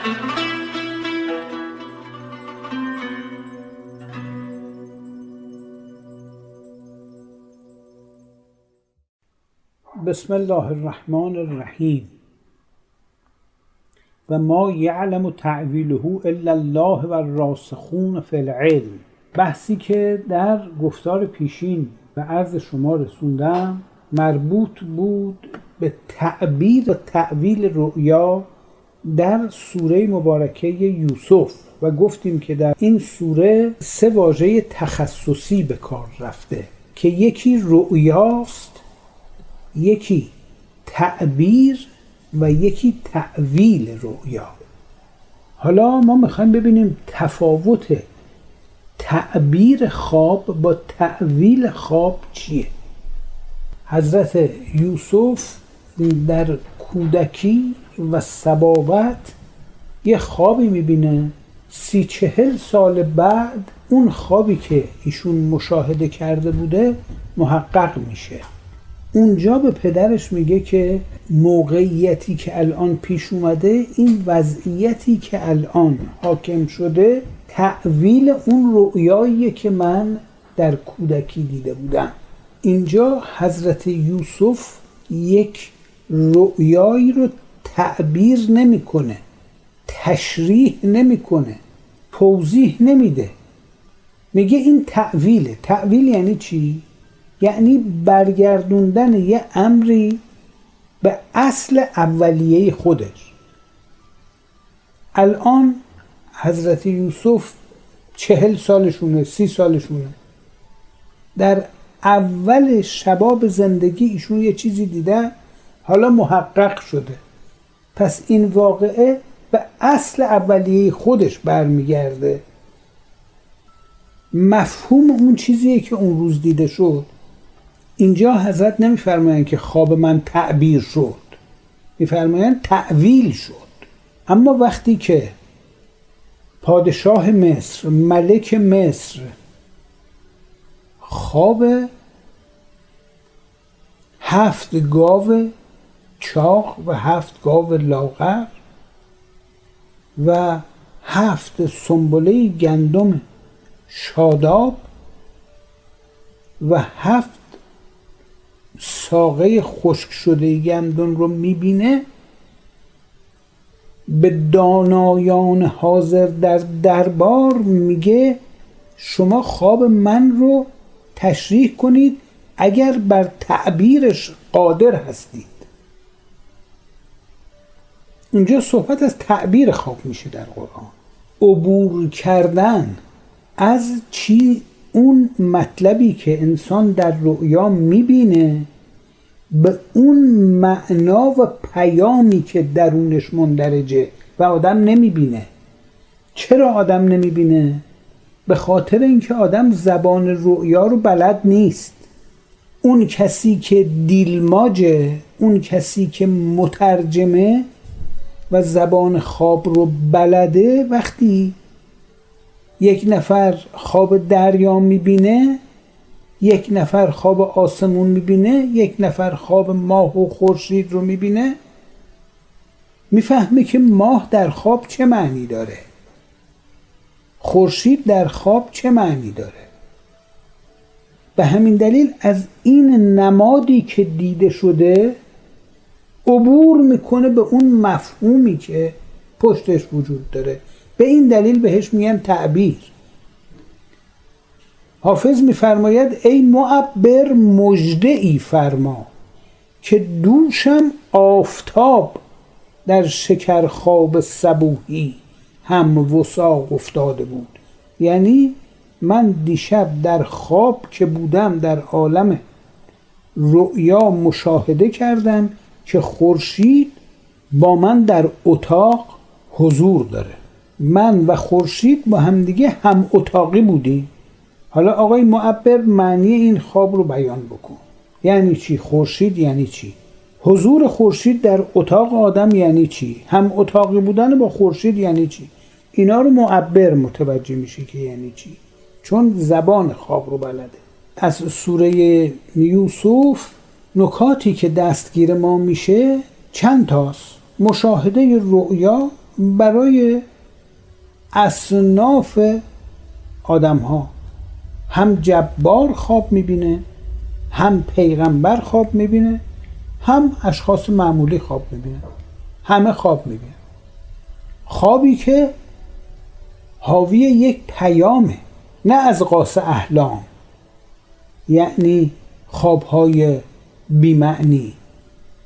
بسم الله الرحمن الرحیم. و ما یعلم تعویله الا الله و الراسخون فی العلم. بحثی که در گفتار پیشین به عرض شما رسوندم مربوط بود به تعبیر و تعویل رؤیا در سوره مبارکه یوسف و گفتیم که در این سوره سه واژه تخصصی به کار رفته که یکی رؤیاست یکی تعبیر و یکی تعویل رؤیا. حالا ما می‌خوایم ببینیم تفاوت تعبیر خواب با تعویل خواب چیه. حضرت یوسف در کودکی و سبابت یه خوابی می‌بینه. سی چهل سال بعد اون خوابی که ایشون مشاهده کرده بوده محقق میشه. اونجا به پدرش میگه که موقعیتی که الان پیش اومده این وضعیتی که الان حاکم شده تعویل اون رؤیاییه که من در کودکی دیده بودم. اینجا حضرت یوسف یک رؤیایی رو تعبیر نمی‌کنه تشریح نمی‌کنه توضیح نمیده. میگه این تعویله. تعویل یعنی چی؟ یعنی برگردوندن یه امری به اصل اولیه خودش. الان حضرت یوسف چهل سالشونه سی سالشونه. در اول شباب زندگی ایشون یه چیزی دیده حالا محقق شده. پس این واقعه به اصل اولیه خودش برمیگرده. مفهوم اون چیزیه که اون روز دیده شد. اینجا حضرت نمیفرمایند که خواب من تعبیر شد. میفرمایند تعویل شد. اما وقتی که پادشاه مصر ملک مصر خواب هفت گاو چاق و هفت گاو لاغر و هفت سنبله گندم شاداب و هفت ساقه خشک شده گندم رو می‌بینه به دانایان حاضر در دربار میگه شما خواب من رو تشریح کنید اگر بر تعبیرش قادر هستید. اینجا صحبت از تعبیر خواب میشه در قرآن. عبور کردن از چی؟ اون مطلبی که انسان در رؤیا می‌بینه به اون معنا و پیامی که درونش مندرجه و آدم نمی‌بینه. چرا آدم نمی‌بینه؟ به خاطر اینکه آدم زبان رؤیا رو بلد نیست. اون کسی که دیلماجه اون کسی که مترجمه و زبان خواب رو بلده وقتی یک نفر خواب دریا می‌بینه یک نفر خواب آسمون می‌بینه یک نفر خواب ماه و خورشید رو می‌بینه می‌فهمه که ماه در خواب چه معنی داره. خورشید در خواب چه معنی داره. به همین دلیل از این نمادی که دیده شده عبور می‌کنه به اون مفهومی که پشتش وجود داره. به این دلیل بهش میگن تعبیر. حافظ میفرماید ای معبر مجده ای فرما که دوشم آفتاب در شکر خواب سبوهی هم وساق افتاده بود. یعنی من دیشب در خواب که بودم در عالم رؤیا مشاهده کردم که خورشید با من در اتاق حضور داره. من و خورشید با همدیگه هم اتاقی بودیم. حالا آقای معبر معنی این خواب رو بیان بکن. یعنی چی؟ خورشید یعنی چی؟ حضور خورشید در اتاق آدم یعنی چی؟ هم اتاقی بودن با خورشید یعنی چی؟ اینا رو معبر متوجه میشه که یعنی چی؟ چون زبان خواب رو بلده. از سوره یوسف نکاتی که دستگیر ما میشه چند تاست؟ مشاهده رؤیا برای اصناف آدم ها هم جبار خواب می‌بینه هم پیغمبر خواب می‌بینه هم اشخاص معمولی خواب می‌بینه. همه خواب می‌بینه. خوابی که حاوی یک پیامه نه از قاس احلام. یعنی خوابهای بیمعنی.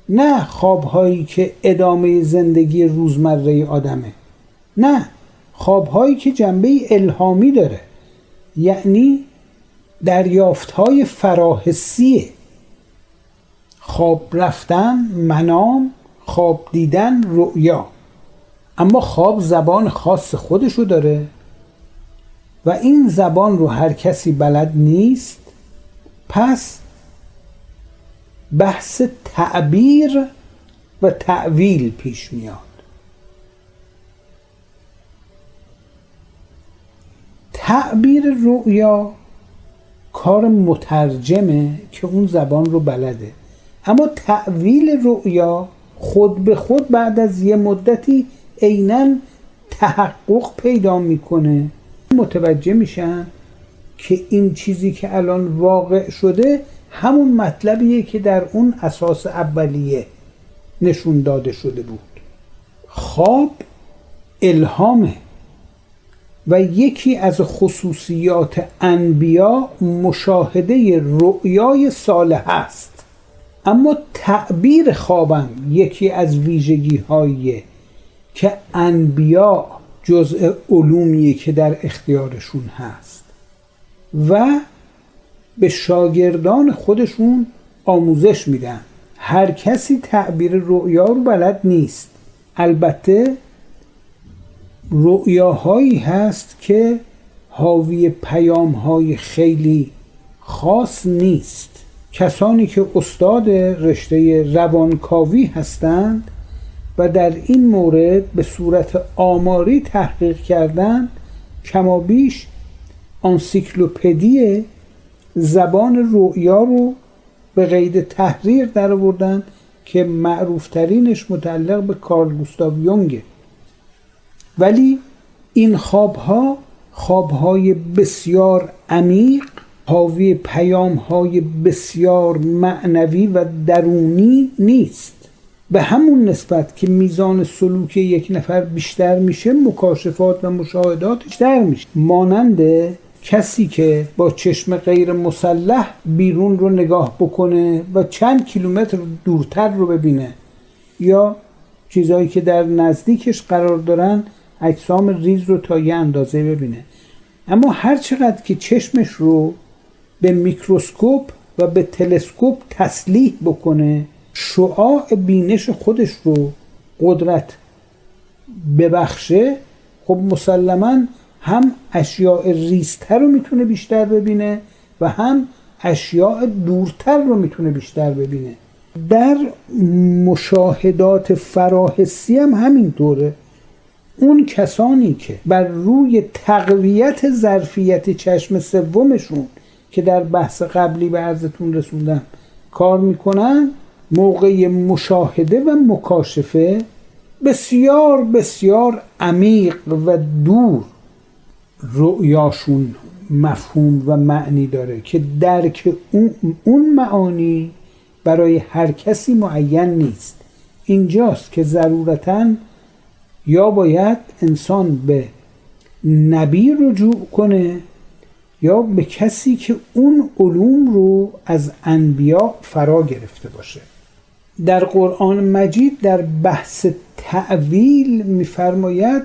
نه خوابهایی که ادامه زندگی روزمره آدمه. نه خوابهایی که جنبه الهامی داره. یعنی دریافتهای فراحسیه. خواب رفتن منام خواب دیدن رؤیا. اما خواب زبان خاص خودشو داره. و این زبان رو هر کسی بلد نیست پس بحث تعبیر و تعویل پیش میاد. تعبیر رؤیا کار مترجمه که اون زبان رو بلده. اما تعویل رؤیا خود به خود بعد از یه مدتی عینا تحقق پیدا می‌کنه. متوجه میشن که این چیزی که الان واقع شده همون مطلبیه که در اون اساس اولیه نشون داده شده بود. خواب الهامه و یکی از خصوصیات انبیا مشاهده رؤیای صالح است. اما تعبیر خوابم یکی از ویژگی هاییه که انبیا جزء علومیه که در اختیارشون هست. و به شاگردان خودشون آموزش میدن. هر کسی تعبیر رؤیا رو بلد نیست. البته رؤیاهایی هست که حاوی پیام های خیلی خاص نیست. کسانی که استاد رشته روانکاوی هستند و در این مورد به صورت آماری تحقیق کردند کمابیش آنسیکلوپدی زبان رؤیا رو به قید تحریر در آوردن که معروفترینش متعلق به کارل گوستاو یونگه ولی این خوابها خوابهای بسیار عمیق حاوی پیام های بسیار معنوی و درونی نیست. به همون نسبت که میزان سلوک یک نفر بیشتر میشه مکاشفات و مشاهدات بیشتر میشه. مانند کسی که با چشم غیر مسلح بیرون رو نگاه بکنه و چند کیلومتر دورتر رو ببینه یا چیزهایی که در نزدیکش قرار دارن اجسام ریز رو تا یه اندازه ببینه. اما هر چقدر که چشمش رو به میکروسکوپ و به تلسکوپ تسلیح بکنه شعاع بینش خودش رو قدرت ببخشه خب مسلما هم اشیاء ریزتر رو می‌تونه بیشتر ببینه و هم اشیاء دورتر رو می‌تونه بیشتر ببینه. در مشاهدات فراحسی هم همینطوره. اون کسانی که بر روی تقویت ظرفیت چشم سومشون که در بحث قبلی به عرضتون رسوندم کار می‌کنن موقع مشاهده و مکاشفه بسیار بسیار عمیق و دور رؤیاشون مفهوم و معنی داره که درک اون معانی برای هر کسی معین نیست. اینجاست که ضرورتا یا باید انسان به نبی رجوع کنه یا به کسی که اون علوم رو از انبیا فرا گرفته باشه. در قرآن مجید در بحث تعویل میفرماید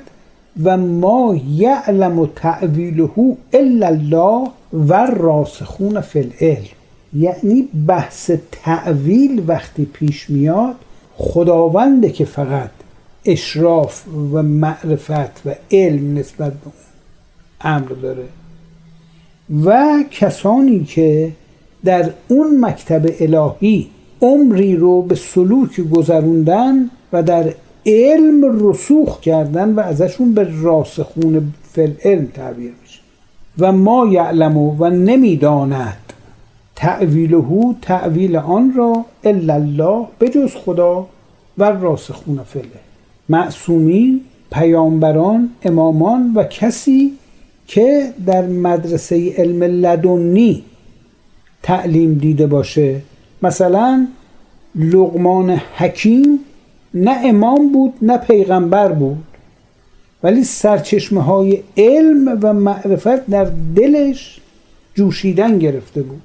و ما یعلم تعویله الا الله و راسخون فی العلم. یعنی بحث تعویل وقتی پیش میاد خداونده که فقط اشراف و معرفت و علم نسبت به امر داره. و کسانی که در اون مکتب الهی عمری رو به سلوک گذروندن و در علم رسوخ کردن و ازشون به راسخون فل علم تعبیر میشه. و ما یعلم و نمی‌داند. تعویله تعویل آن را الا الله بجز خدا و راسخون فله. معصومین پیامبران امامان و کسی که در مدرسه علم لدنی تعلیم دیده باشه. مثلا لغمان حکیم نه امام بود نه پیغمبر بود. ولی سرچشمه های علم و معرفت در دلش جوشیدن گرفته بود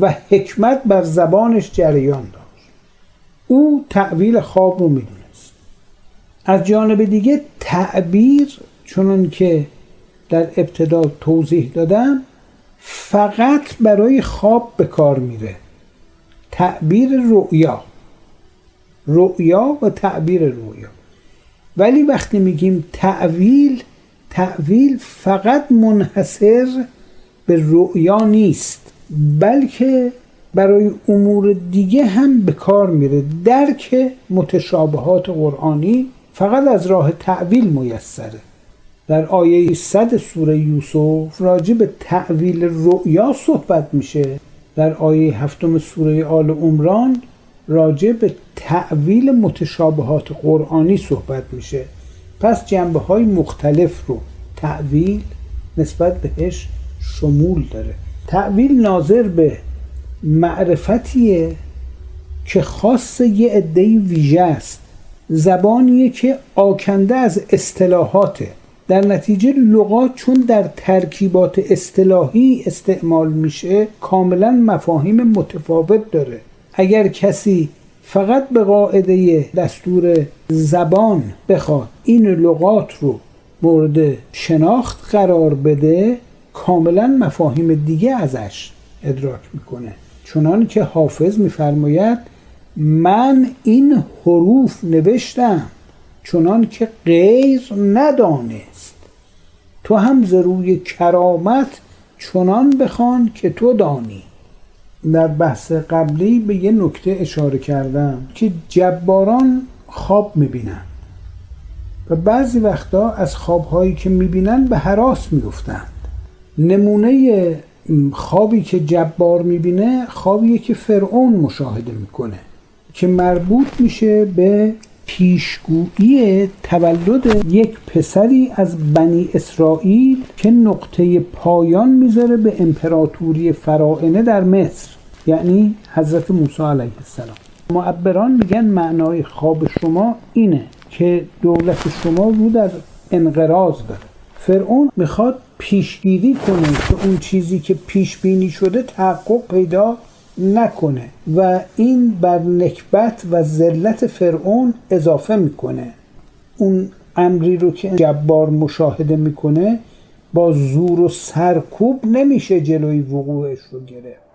و حکمت بر زبانش جریان داشت. او تعویل خواب رو می‌دونست. از جانب دیگه تعبیر چون که در ابتدا توضیح دادم فقط برای خواب به کار میره. تعبیر رؤیا. رؤیا و تعبیر رؤیا. ولی وقتی میگیم تعویل تعویل فقط منحصر به رؤیا نیست بلکه برای امور دیگه هم به کار میره. درک متشابهات قرآنی فقط از راه تعویل میسره. در آیه صد سوره یوسف راجع به تعویل رؤیا صحبت میشه. در آیه هفتم سوره آل عمران راجع به تعویل متشابهات قرآنی صحبت میشه. پس جنبه های مختلف رو تعویل نسبت بهش شمول داره. تعویل ناظر به معرفتیه که خاص یه عده ویژه است. زبانیه که آکنده از اصطلاحاته. در نتیجه لغات چون در ترکیبات اصطلاحی استعمال میشه کاملا مفاهیم متفاوت داره. اگر کسی فقط به قاعده دستور زبان بخواد این لغات رو مورد شناخت قرار بده کاملا مفاهیم دیگه ازش ادراک می‌کنه. چنان که حافظ میفرماید من این حروف نوشتم چنان که غیر ندانست. تو هم ضروی کرامت چنان بخوان که تو دانی. در بحث قبلی به یه نکته اشاره کردم که جباران خواب می‌بینن. و بعضی وقتا از خوابهایی که می‌بینن به حراس میفتند نمونه خوابی که جبار می‌بینه خوابیه که فرعون مشاهده می‌کنه که مربوط میشه به پیشگویی تولد یک پسری از بنی اسرائیل که نقطه پایان می‌ذاره به امپراتوری فرائنه در مصر یعنی حضرت موسی علیه السلام. معبران میگن معنای خواب شما اینه که دولت شما رو در انقراض داره. فرعون می‌خواد پیشگیری کنه که اون چیزی که پیش بینی شده تحقق پیدا نکنه و این بر نکبت و ذلت فرعون اضافه می‌کنه. اون امری رو که جبار مشاهده می‌کنه با زور و سرکوب نمیشه جلوی وقوعش رو گرفت.